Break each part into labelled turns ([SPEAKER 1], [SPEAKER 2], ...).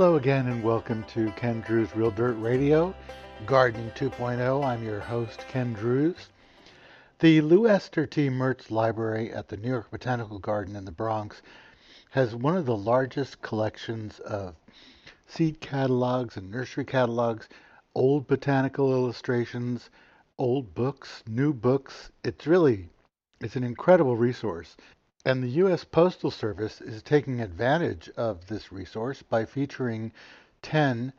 [SPEAKER 1] Hello again, and welcome to Ken Druse Real Dirt Radio, Gardening 2.0. I'm your host, Ken Druse. The LuEsther T. Mertz Library at the New York Botanical Garden in the Bronx has one of the largest collections of seed catalogs and nursery catalogs, old botanical illustrations, old books, new books. It's really it's an incredible resource. And the U.S. Postal Service is taking advantage of this resource by featuring 10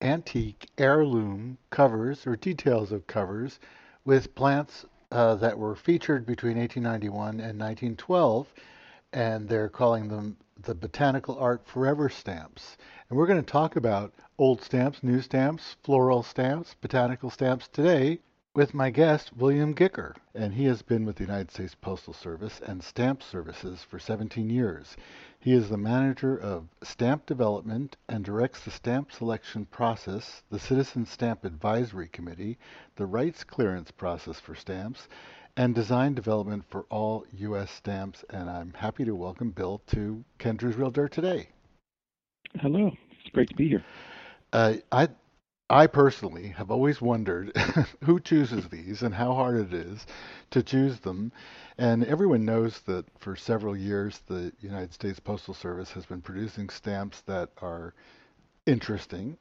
[SPEAKER 1] antique heirloom covers or details of covers with plants uh, that were featured between 1891 and 1912, and they're calling them the Botanical Art Forever stamps. And we're going to talk about old stamps, new stamps, floral stamps, botanical stamps today with my guest, William Gicker, and he has been with the United States Postal Service and Stamp Services for 17 years. He is the manager of stamp development and directs the stamp selection process, the Citizen Stamp Advisory Committee, the rights clearance process for stamps, and design development for all U.S. stamps. And I'm happy to welcome Bill to Ken Druse Real Dirt today.
[SPEAKER 2] Hello, it's great to be here.
[SPEAKER 1] Uh, I I personally have always wondered who chooses these and how hard it is to choose them. And everyone knows that for several years the United States Postal Service has been producing stamps that are interesting,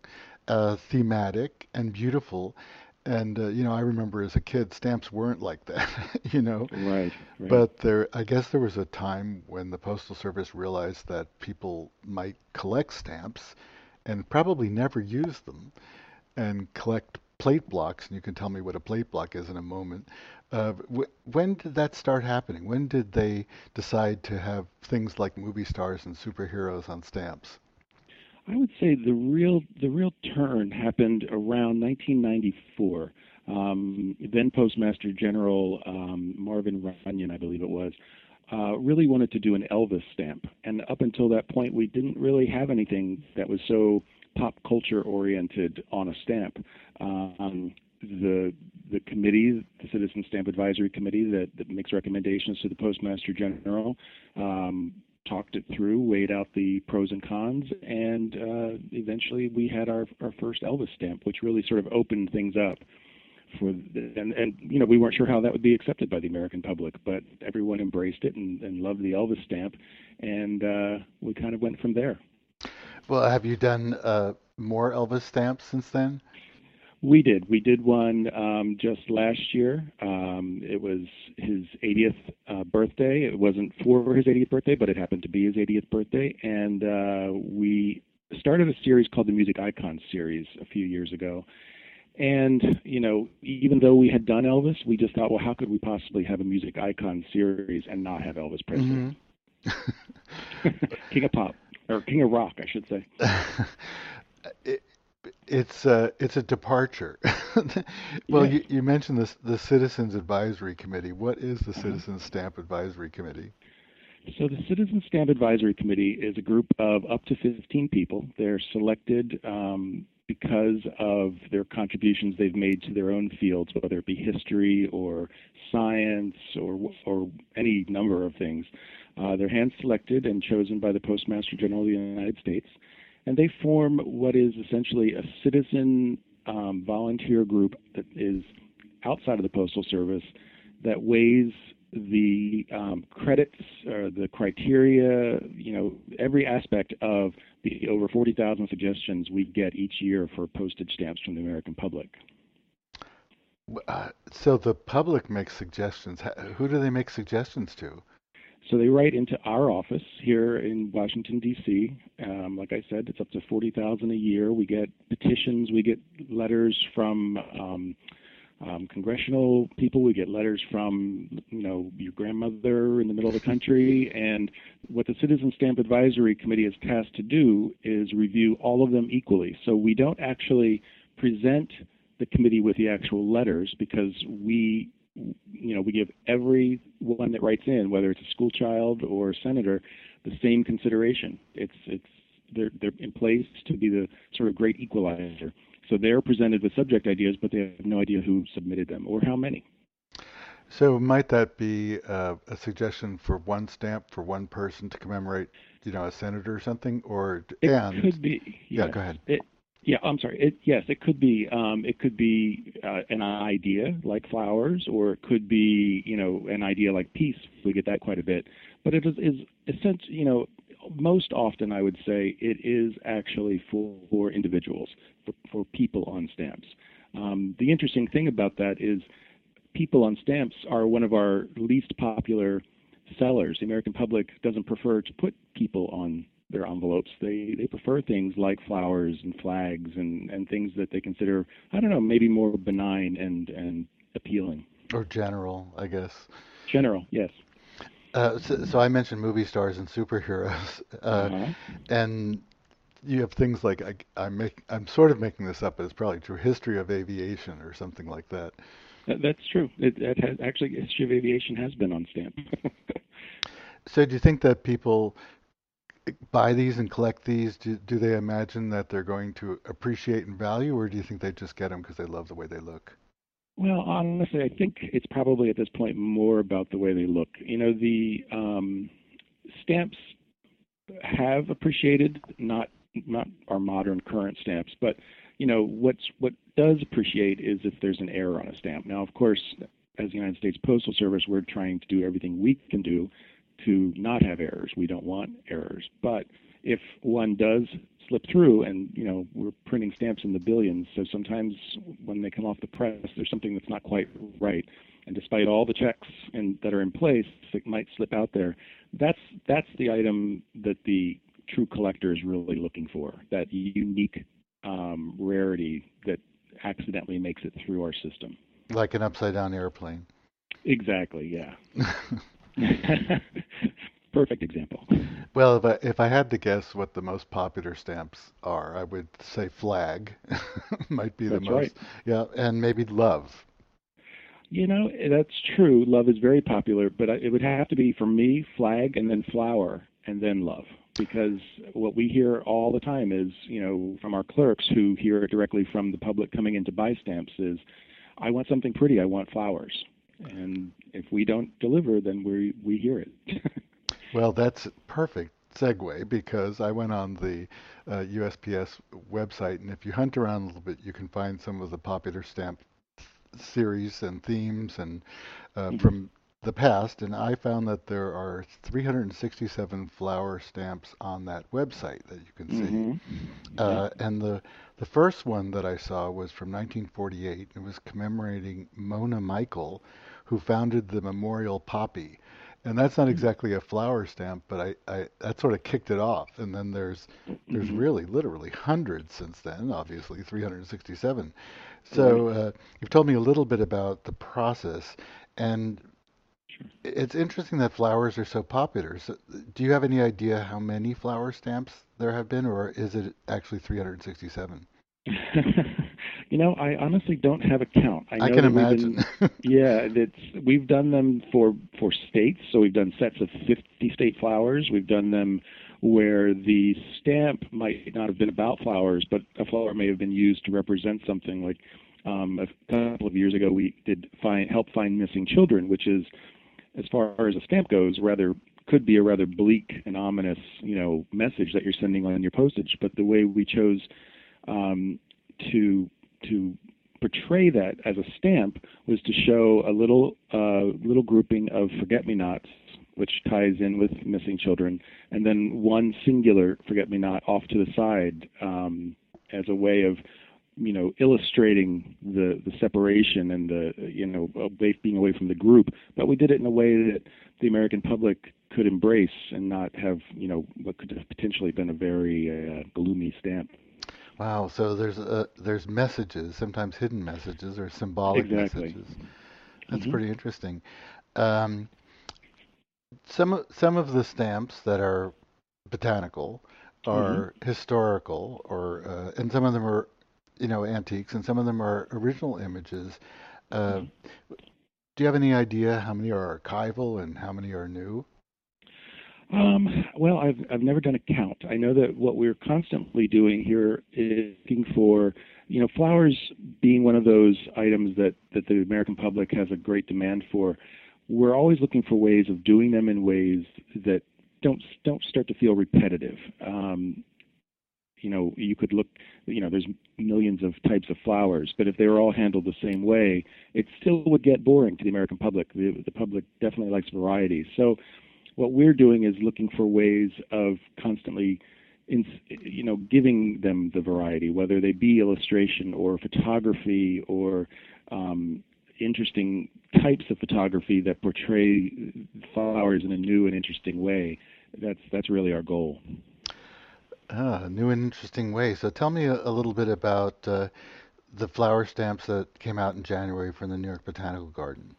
[SPEAKER 1] uh, thematic, and beautiful. And uh, you know, I remember as a kid, stamps weren't like that. you know,
[SPEAKER 2] right, right.
[SPEAKER 1] But there, I guess there was a time when the Postal Service realized that people might collect stamps and probably never use them and collect plate blocks, and you can tell me what a plate block is in a moment. Uh, when did that start happening? When did they decide to have things like movie stars and superheroes on stamps?
[SPEAKER 2] I would say the real the real turn happened around 1994. Um, then Postmaster General um, Marvin Runyon, I believe it was, uh, really wanted to do an Elvis stamp, and up until that point, we didn't really have anything that was so pop culture oriented on a stamp. Um, the the committee, the Citizen Stamp Advisory Committee that, that makes recommendations to the Postmaster General, um, talked it through, weighed out the pros and cons, and uh, eventually we had our, our first Elvis stamp, which really sort of opened things up for the, and and you know we weren't sure how that would be accepted by the American public, but everyone embraced it and, and loved the Elvis stamp, and uh, we kind of went from there.
[SPEAKER 1] Well, have you done uh, more Elvis stamps since then?
[SPEAKER 2] We did. We did one um, just last year. Um, it was his 80th uh, birthday. It wasn't for his 80th birthday, but it happened to be his 80th birthday. And uh, we started a series called the Music Icons series a few years ago. And, you know, even though we had done Elvis, we just thought, well, how could we possibly have a Music Icon series and not have Elvis Presley? Mm-hmm. King of Pop or King of Rock, I should say.
[SPEAKER 1] it, it's a uh, it's a departure. well, you, you mentioned this the Citizens Advisory Committee. What is the uh-huh. Citizens Stamp Advisory Committee?
[SPEAKER 2] So the Citizen Stamp Advisory Committee is a group of up to 15 people. They're selected um, because of their contributions they've made to their own fields, whether it be history or science or or any number of things. Uh, they're hand selected and chosen by the Postmaster General of the United States, and they form what is essentially a citizen um, volunteer group that is outside of the Postal Service that weighs the um, credits or the criteria, you know, every aspect of the over 40,000 suggestions we get each year for postage stamps from the American public.
[SPEAKER 1] Uh, so the public makes suggestions. Who do they make suggestions to?
[SPEAKER 2] So they write into our office here in Washington D.C. Um, like I said, it's up to forty thousand a year. We get petitions, we get letters from um, um, congressional people, we get letters from you know your grandmother in the middle of the country, and what the Citizen Stamp Advisory Committee is tasked to do is review all of them equally. So we don't actually present the committee with the actual letters because we you know, we give every one that writes in, whether it's a school child or a senator, the same consideration. It's it's they're they're in place to be the sort of great equalizer. So they're presented with subject ideas, but they have no idea who submitted them or how many.
[SPEAKER 1] So might that be uh, a suggestion for one stamp for one person to commemorate, you know, a senator or something, or
[SPEAKER 2] It
[SPEAKER 1] and
[SPEAKER 2] could be.
[SPEAKER 1] yeah, go ahead.
[SPEAKER 2] It, yeah, I'm sorry. It, yes, it could be. Um, it could be uh, an idea like flowers, or it could be, you know, an idea like peace. We get that quite a bit. But it is, is essentially, you know, most often I would say it is actually for, for individuals, for, for people on stamps. Um, the interesting thing about that is people on stamps are one of our least popular sellers. The American public doesn't prefer to put people on their envelopes. They they prefer things like flowers and flags and, and things that they consider I don't know maybe more benign and and appealing.
[SPEAKER 1] Or general, I guess.
[SPEAKER 2] General, yes.
[SPEAKER 1] Uh, so, so I mentioned movie stars and superheroes, uh,
[SPEAKER 2] Uh-huh.
[SPEAKER 1] and you have things like I, I'm make, I'm sort of making this up, but it's probably true. History of aviation or something like that.
[SPEAKER 2] That, that's true. It, it has actually history of aviation has been on stamp.
[SPEAKER 1] So do you think that people buy these and collect these? Do, do they imagine that they're going to appreciate and value, or do you think they just get them because they love the way they look?
[SPEAKER 2] Well, honestly, I think it's probably at this point more about the way they look. You know, the um, stamps have appreciated, not not our modern current stamps, but you know what's what does appreciate is if there's an error on a stamp. Now, of course, as the United States Postal Service, we're trying to do everything we can do to not have errors. We don't want errors, but if one does slip through and you know we're printing stamps in the billions so sometimes when they come off the press there's something that's not quite right. And despite all the checks and that are in place it might slip out there. That's that's the item that the true collector is really looking for that unique um, rarity that accidentally makes it through our system.
[SPEAKER 1] Like an upside down airplane.
[SPEAKER 2] exactly yeah perfect example
[SPEAKER 1] Well, if I, if I had to guess what the most popular stamps are, I would say flag might be the most.
[SPEAKER 2] right.
[SPEAKER 1] Yeah, and maybe love.
[SPEAKER 2] You know, that's true. Love is very popular, but it would have to be for me flag and then flower and then love. Because what we hear all the time is, you know, from our clerks who hear it directly from the public coming in to buy stamps is, I want something pretty. I want flowers. And if we don't deliver, then we we hear it.
[SPEAKER 1] Well, that's perfect segue because I went on the uh, USPS website, and if you hunt around a little bit, you can find some of the popular stamp series and themes and uh,
[SPEAKER 2] Mhm.
[SPEAKER 1] from the past. And I found that there are 367 flower stamps on that website that you can see.
[SPEAKER 2] Mhm.
[SPEAKER 1] Uh, and the the first one that I saw was from 1948. It was commemorating Moina Michael, who founded the Memorial Poppy. And that's not exactly a flower stamp, but I, I that sort of kicked it off. And then there's there's
[SPEAKER 2] Mhm.
[SPEAKER 1] really literally hundreds since then. Obviously 367. So uh, you've told me a little bit about the process, and it's interesting that flowers are so popular. So, do you have any idea how many flower stamps there have been, or is it actually 367?
[SPEAKER 2] you know, I honestly don't have a count. I,
[SPEAKER 1] I, can imagine.
[SPEAKER 2] been- yeah, it's we've done them for for states. So we've done sets of 50 state flowers. We've done them where the stamp might not have been about flowers, but a flower may have been used to represent something. Like um, a couple of years ago, we did find help find missing children, which is, as far as a stamp goes, rather could be a rather bleak and ominous, you know, message that you're sending on your postage. But the way we chose um, to to portray that as a stamp was to show a little uh, little grouping of forget-me-nots, which ties in with missing children, and then one singular forget-me-not off to the side um, as a way of you know illustrating the the separation and the you know being away from the group. But we did it in a way that the american public could embrace and not have you know what could have potentially been a very uh, gloomy stamp
[SPEAKER 1] Wow. So there's uh, there's messages, sometimes hidden messages or symbolic
[SPEAKER 2] Exactly.
[SPEAKER 1] messages. That's
[SPEAKER 2] Mhm.
[SPEAKER 1] pretty interesting. Um, some of- some of the stamps that are botanical are historical, or uh, and some of them are, you know, antiques, and some of them are original images. Uh, Do you have any idea how many are archival and how many are new?
[SPEAKER 2] Um, well, I've I've never done a count. I know that what we're constantly doing here is looking for you know, flowers being one of those items that that the American public has a great demand for, we're always looking for ways of doing them in ways that don't don't start to feel repetitive. Um, you know, you could look, you know, there's millions of types of flowers, but if they were all handled the same way, it still would get boring to the American public. The, the public definitely likes variety. So, what we're doing is looking for ways of constantly, in, you know, giving them the variety, whether they be illustration or photography or um, interesting types of photography that portray flowers in a new and interesting way. That's that's really our goal.
[SPEAKER 1] Ah, new and interesting way. So tell me a, a little bit about uh, the flower stamps that came out in January from the New York Botanical Garden.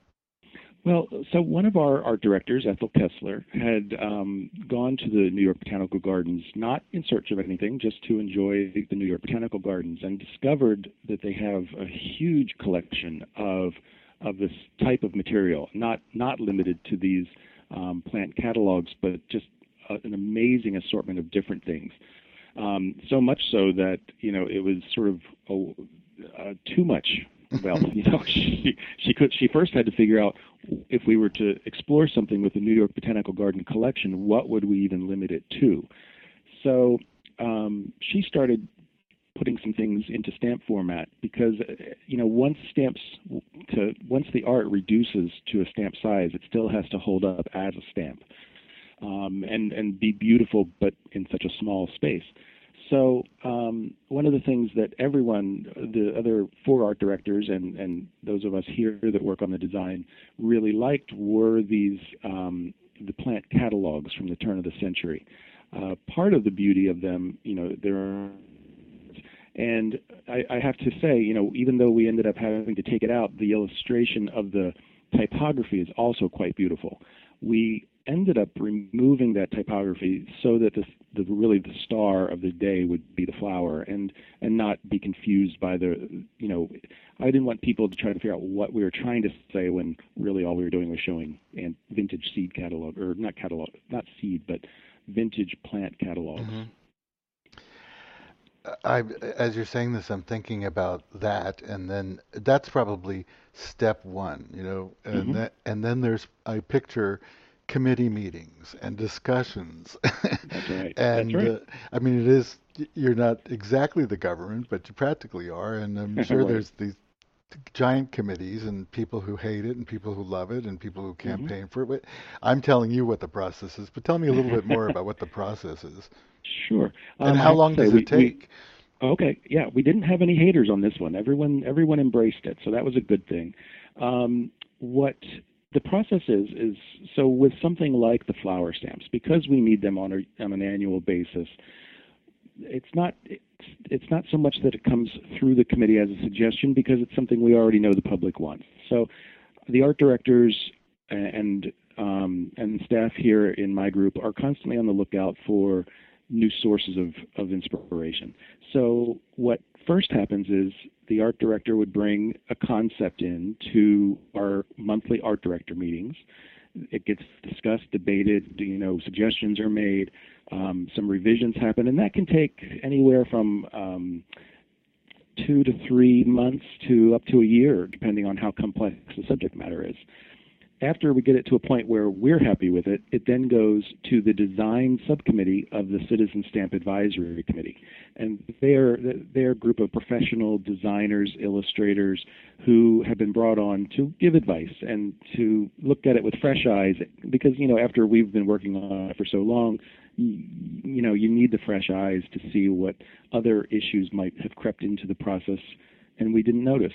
[SPEAKER 2] Well, so one of our art directors, Ethel Kessler, had um, gone to the New York Botanical Gardens not in search of anything, just to enjoy the, New York Botanical Gardens, and discovered that they have a huge collection of of this type of material, not not limited to these um, plant catalogs, but just a, an amazing assortment of different things. Um, so much so that you know it was sort of a, too much well, you know, she she could she first had to figure out if we were to explore something with the New York Botanical Garden collection, what would we even limit it to? So um, she started putting some things into stamp format because you know once stamps to once the art reduces to a stamp size, it still has to hold up as a stamp um, and and be beautiful, but in such a small space. So um, one of the things that everyone, the other four art directors and, and those of us here that work on the design really liked were these um, the plant catalogs from the turn of the century. Uh, part of the beauty of them, you know, there are and I, I, have to say, you know, even though we ended up having to take it out, the illustration of the typography is also quite beautiful. We ended up removing that typography so that the, the really the star of the day would be the flower and and not be confused by the you know I didn't want people to try to figure out what we were trying to say when really all we were doing was showing and vintage seed catalog or not catalog not seed but vintage plant catalogs. Mm-hmm.
[SPEAKER 1] I, as you're saying this, I'm thinking about that, and then that's probably step one, you know, and mm-hmm. that, and then there's I picture committee meetings and discussions.
[SPEAKER 2] That's right.
[SPEAKER 1] and
[SPEAKER 2] That's right. Uh,
[SPEAKER 1] I mean, it is you're not exactly the government, but you practically are, and I'm sure right. there's these giant committees and people who hate it and people who love it and people who mm-hmm. campaign mm-hmm. for it. But I'm telling you what the process is, but tell me a little bit more about what the process is.
[SPEAKER 2] Sure.
[SPEAKER 1] Um, and how long does
[SPEAKER 2] we,
[SPEAKER 1] it take?
[SPEAKER 2] We, okay, yeah, we didn't have any haters on this one. Everyone everyone embraced it, so that was a good thing. Um, what the process is is so with something like the flower stamps because we need them on, a, on an annual basis it's not it's, it's not so much that it comes through the committee as a suggestion because it's something we already know the public wants. So the art directors and um, and staff here in my group are constantly on the lookout for new sources of, of inspiration. So what first happens is the art director would bring a concept in to our monthly art director meetings. It gets discussed, debated, you know, suggestions are made, um, some revisions happen, and that can take anywhere from um, two to three months to up to a year, depending on how complex the subject matter is after we get it to a point where we're happy with it, it then goes to the design subcommittee of the Citizen Stamp Advisory Committee. And they're, they're a group of professional designers, illustrators who have been brought on to give advice and to look at it with fresh eyes. Because, you know, after we've been working on it for so long, you, you know, you need the fresh eyes to see what other issues might have crept into the process and we didn't notice.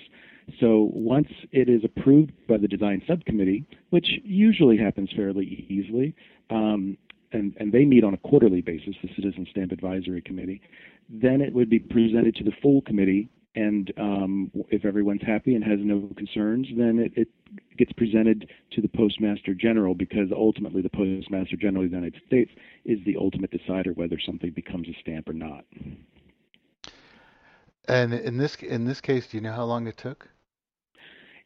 [SPEAKER 2] So once it is approved by the design subcommittee, which usually happens fairly easily, um, and, and they meet on a quarterly basis, the Citizen Stamp Advisory Committee, then it would be presented to the full committee. And um, if everyone's happy and has no concerns, then it, it gets presented to the Postmaster General because ultimately the Postmaster General of the United States is the ultimate decider whether something becomes a stamp or not.
[SPEAKER 1] And in this in this case, do you know how long it took?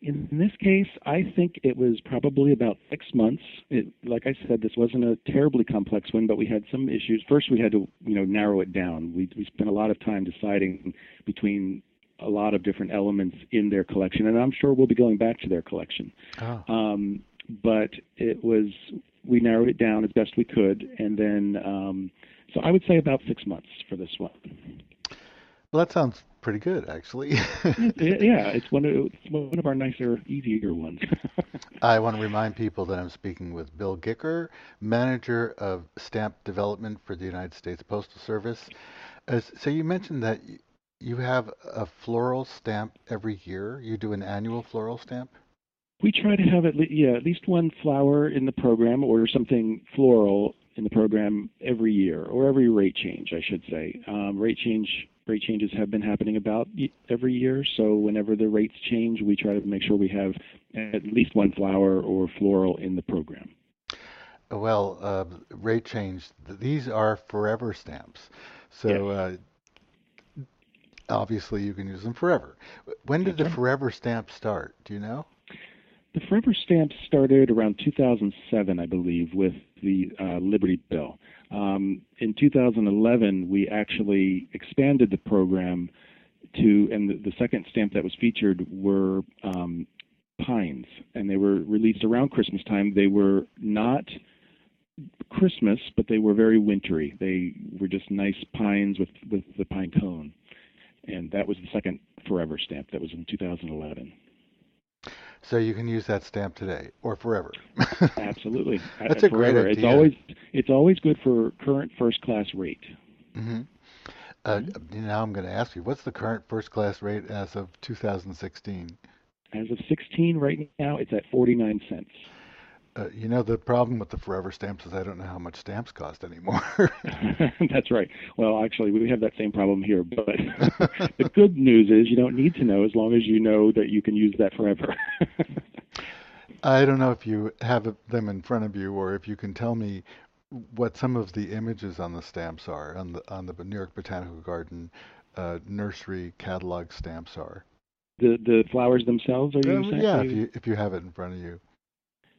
[SPEAKER 2] In this case, I think it was probably about six months. It, like I said, this wasn't a terribly complex one, but we had some issues. First, we had to, you know, narrow it down. We we spent a lot of time deciding between a lot of different elements in their collection, and I'm sure we'll be going back to their collection.
[SPEAKER 1] Oh.
[SPEAKER 2] Um, but it was we narrowed it down as best we could, and then um, so I would say about six months for this one.
[SPEAKER 1] Well, that sounds pretty good, actually.
[SPEAKER 2] yeah, it's one of it's one of our nicer, easier ones.
[SPEAKER 1] I want to remind people that I'm speaking with Bill Gicker, manager of stamp development for the United States Postal Service. As, so you mentioned that you have a floral stamp every year. You do an annual floral stamp.
[SPEAKER 2] We try to have at least yeah at least one flower in the program or something floral in the program every year or every rate change, I should say. Um, rate change rate changes have been happening about every year, so whenever the rates change, we try to make sure we have at least one flower or floral in the program.
[SPEAKER 1] Well, uh, rate change. These are forever stamps, so uh, obviously you can use them forever. When did the forever stamp start? Do you know?
[SPEAKER 2] The forever stamp started around 2007, I believe, with the uh, Liberty Bell. Um, in 2011, we actually expanded the program to, and the, the second stamp that was featured were um, pines, and they were released around Christmas time. They were not Christmas, but they were very wintry. They were just nice pines with with the pine cone, and that was the second Forever stamp. That was in 2011.
[SPEAKER 1] So you can use that stamp today or forever.
[SPEAKER 2] Absolutely.
[SPEAKER 1] That's a great idea.
[SPEAKER 2] It's always it's always good for current first class rate.
[SPEAKER 1] Mm-hmm. Uh, mm-hmm. Now I'm going to ask you, what's the current first class rate as of 2016?
[SPEAKER 2] As of 16 right now, it's at 49 cents.
[SPEAKER 1] Uh, you know, the problem with the forever stamps is I don't know how much stamps cost anymore.
[SPEAKER 2] That's right. Well, actually, we have that same problem here. But the good news is you don't need to know as long as you know that you can use that forever.
[SPEAKER 1] I don't know if you have them in front of you or if you can tell me what some of the images on the stamps are on the on the New York Botanical Garden uh, nursery catalog stamps are.
[SPEAKER 2] The the flowers themselves, are you saying?
[SPEAKER 1] Yeah, if you if you have it in front of you.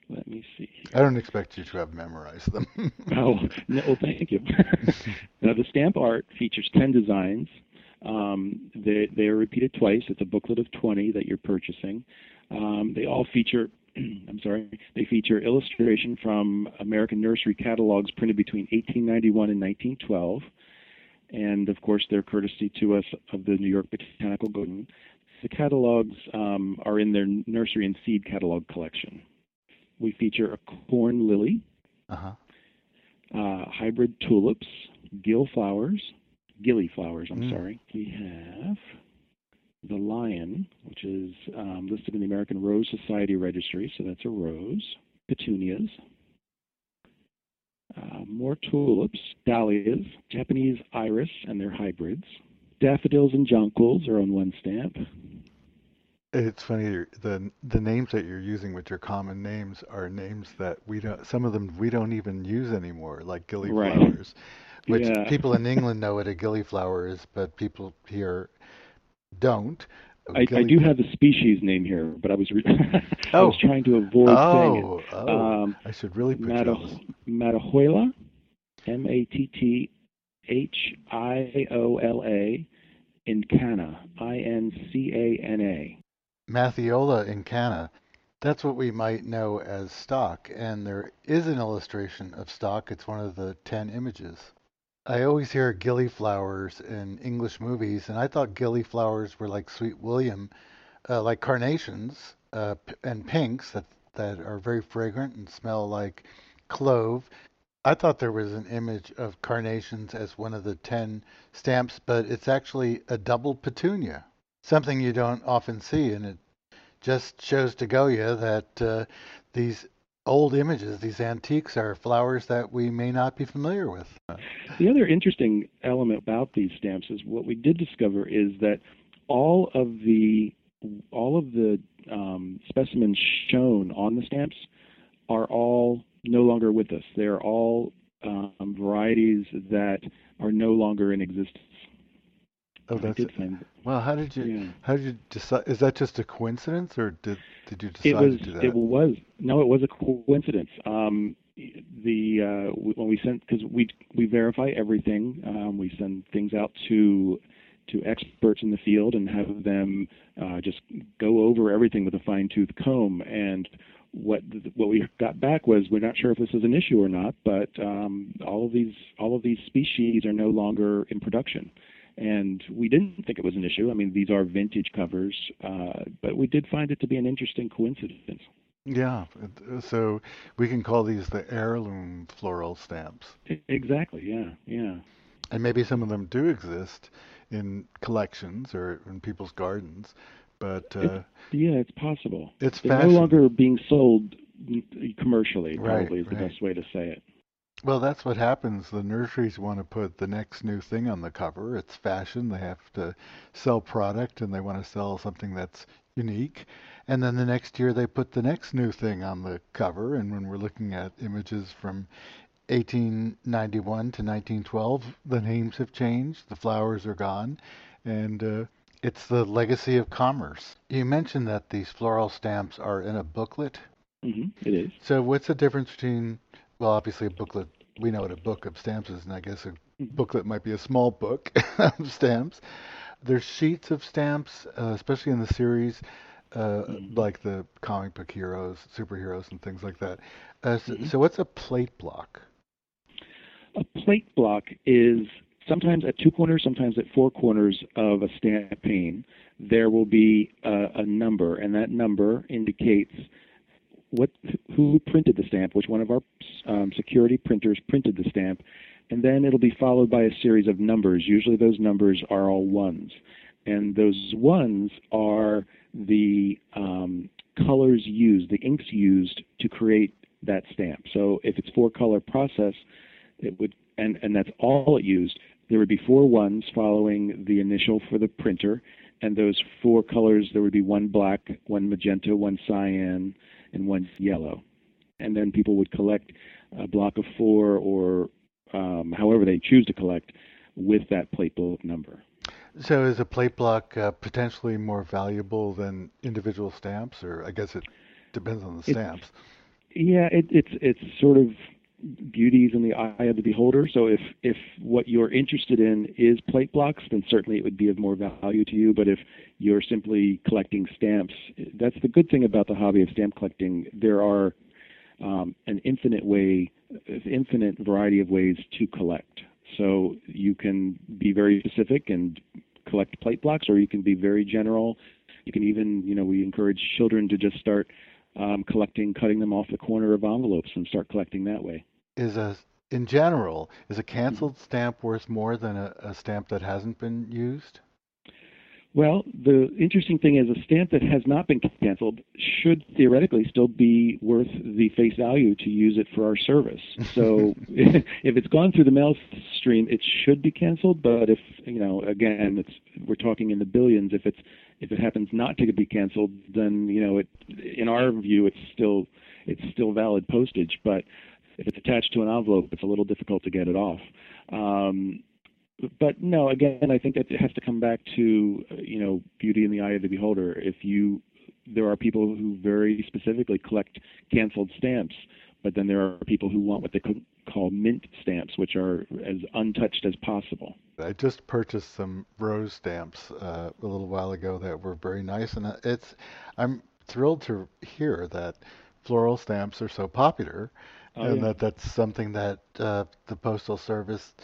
[SPEAKER 2] Let me see. Here.
[SPEAKER 1] I don't expect you to have memorized them.
[SPEAKER 2] oh, no, well, thank you. now, the stamp art features 10 designs. Um, they, they are repeated twice. It's a booklet of 20 that you're purchasing. Um, they all feature, I'm sorry, they feature illustration from American nursery catalogs printed between 1891 and 1912. And of course, they're courtesy to us of the New York Botanical Garden. The catalogs um, are in their nursery and seed catalog collection we feature a corn lily,
[SPEAKER 1] uh-huh.
[SPEAKER 2] uh, hybrid tulips, gill flowers, gilly flowers. I'm
[SPEAKER 1] mm.
[SPEAKER 2] sorry. We have the lion, which is um, listed in the American Rose Society registry, so that's a rose. Petunias, uh, more tulips, dahlias, Japanese iris and their hybrids, daffodils and jonquils are on one stamp.
[SPEAKER 1] It's funny the the names that you're using, which are common names, are names that we don't. Some of them we don't even use anymore, like gilliflowers,
[SPEAKER 2] right.
[SPEAKER 1] which
[SPEAKER 2] yeah.
[SPEAKER 1] people in England know what a gilliflower is, but people here don't.
[SPEAKER 2] I, I, do have the species name here, but I was re- I
[SPEAKER 1] oh.
[SPEAKER 2] was trying to avoid
[SPEAKER 1] oh,
[SPEAKER 2] saying it.
[SPEAKER 1] Oh, um, I should really put
[SPEAKER 2] Matthiola, M A T T H I O L A, Incana, I N C A N A.
[SPEAKER 1] Matthiola incana. That's what we might know as stock, and there is an illustration of stock. It's one of the 10 images. I always hear gillyflowers in English movies, and I thought gillyflowers were like Sweet William, uh, like carnations uh, and pinks that, that are very fragrant and smell like clove. I thought there was an image of carnations as one of the 10 stamps, but it's actually a double petunia something you don't often see, and it just shows to Goya that uh, these old images, these antiques, are flowers that we may not be familiar with.
[SPEAKER 2] The other interesting element about these stamps is what we did discover is that all of the all of the um, specimens shown on the stamps are all no longer with us. They're all um, varieties that are no longer in existence.
[SPEAKER 1] Oh, that's it. Well, how did you yeah. how did you decide? Is that just a coincidence, or did did you decide
[SPEAKER 2] it was,
[SPEAKER 1] to do that?
[SPEAKER 2] It was no, it was a coincidence. Um, the uh, when we sent because we we verify everything. Um, we send things out to to experts in the field and have them uh, just go over everything with a fine tooth comb. And what what we got back was we're not sure if this is an issue or not, but um, all of these all of these species are no longer in production. And we didn't think it was an issue. I mean, these are vintage covers, uh, but we did find it to be an interesting coincidence.
[SPEAKER 1] Yeah, so we can call these the heirloom floral stamps.
[SPEAKER 2] Exactly. Yeah, yeah.
[SPEAKER 1] And maybe some of them do exist in collections or in people's gardens, but uh,
[SPEAKER 2] yeah, it's possible.
[SPEAKER 1] It's
[SPEAKER 2] They're no longer being sold commercially.
[SPEAKER 1] Right,
[SPEAKER 2] Probably is the
[SPEAKER 1] right.
[SPEAKER 2] best way to say it.
[SPEAKER 1] Well, that's what happens. The nurseries want to put the next new thing on the cover. It's fashion. They have to sell product and they want to sell something that's unique. And then the next year they put the next new thing on the cover. And when we're looking at images from 1891 to 1912, the names have changed, the flowers are gone, and uh, it's the legacy of commerce. You mentioned that these floral stamps are in a booklet.
[SPEAKER 2] hmm It is.
[SPEAKER 1] So what's the difference between, well, obviously a booklet, we know what a book of stamps is, and I guess a
[SPEAKER 2] Mhm.
[SPEAKER 1] booklet might be a small book of stamps. There's sheets of stamps, uh, especially in the series, uh,
[SPEAKER 2] Mhm.
[SPEAKER 1] like the comic book heroes, superheroes, and things like that. Uh, so,
[SPEAKER 2] Mhm.
[SPEAKER 1] so what's a plate block?
[SPEAKER 2] A plate block is sometimes at two corners, sometimes at four corners of a stamp pane. There will be a, a number, and that number indicates what who printed the stamp, which one of our um, security printers printed the stamp, and then it'll be followed by a series of numbers. Usually, those numbers are all ones, and those ones are the um, colors used, the inks used to create that stamp. So, if it's four color process, it would and and that's all it used. There would be four ones following the initial for the printer, and those four colors there would be one black, one magenta, one cyan, and one's yellow. And then people would collect a block of four or um, however they choose to collect with that plate block number.
[SPEAKER 1] So is a plate block uh, potentially more valuable than individual stamps, or I guess it depends on the
[SPEAKER 2] It's-
[SPEAKER 1] stamps.
[SPEAKER 2] Yeah, it, it's it's sort of beauties in the eye of the beholder. So if if what you're interested in is plate blocks, then certainly it would be of more value to you. But if you're simply collecting stamps, that's the good thing about the hobby of stamp collecting. There are um, an infinite way, infinite variety of ways to collect. So you can be very specific and collect plate blocks, or you can be very general. You can even, you know, we encourage children to just start um, collecting, cutting them off the corner of envelopes and start collecting that way.
[SPEAKER 1] Is a in general is a mm-hmm. canceled stamp worth more than a, a stamp that hasn't been used?
[SPEAKER 2] Well, the interesting thing is a stamp that has not been canceled should theoretically still be worth the face value to use it for our service. So if it's gone through the mail stream, it should be canceled. But if you know, again, it's we're talking in the billions. If it's if it happens not to be canceled, then you know, it in our view, it's still it's still valid postage. But if it's attached to an envelope, it's a little difficult to get it off. Um, but no, again, I think that it has to come back to uh, you know beauty in the eye of the beholder. If you, there are people who very specifically collect canceled stamps, but then there are people who want what they call mint stamps, which are as untouched as possible.
[SPEAKER 1] I just purchased some rose stamps uh, a little while ago that were very nice, and it's I'm thrilled to hear that floral stamps are so popular,
[SPEAKER 2] Oh,
[SPEAKER 1] and
[SPEAKER 2] yeah.
[SPEAKER 1] that that's something that uh, the postal service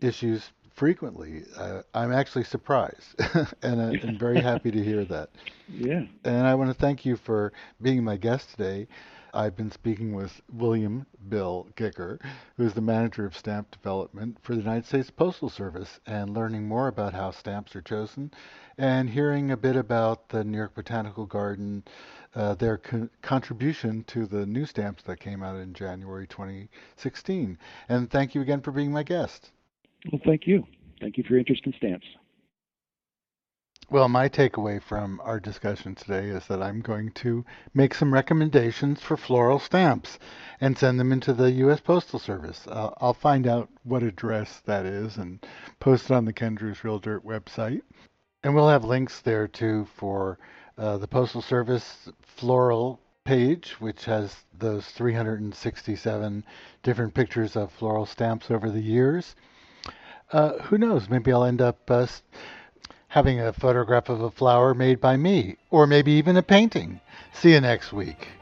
[SPEAKER 1] issues frequently. Uh, I'm actually surprised, and uh, I'm very happy to hear that.
[SPEAKER 2] Yeah.
[SPEAKER 1] And I want to thank you for being my guest today. I've been speaking with William Bill Gicker, who's the manager of stamp development for the United States Postal Service, and learning more about how stamps are chosen and hearing a bit about the New York Botanical Garden, uh, their con- contribution to the new stamps that came out in January 2016. And thank you again for being my guest.
[SPEAKER 2] Well, thank you. Thank you for your interest in stamps.
[SPEAKER 1] Well, my takeaway from our discussion today is that I'm going to make some recommendations for floral stamps and send them into the U.S. Postal Service. Uh, I'll find out what address that is and post it on the Ken Druse Real Dirt website. And we'll have links there too for uh, the Postal Service floral page, which has those 367 different pictures of floral stamps over the years. Uh, who knows? Maybe I'll end up uh, having a photograph of a flower made by me, or maybe even a painting. See you next week.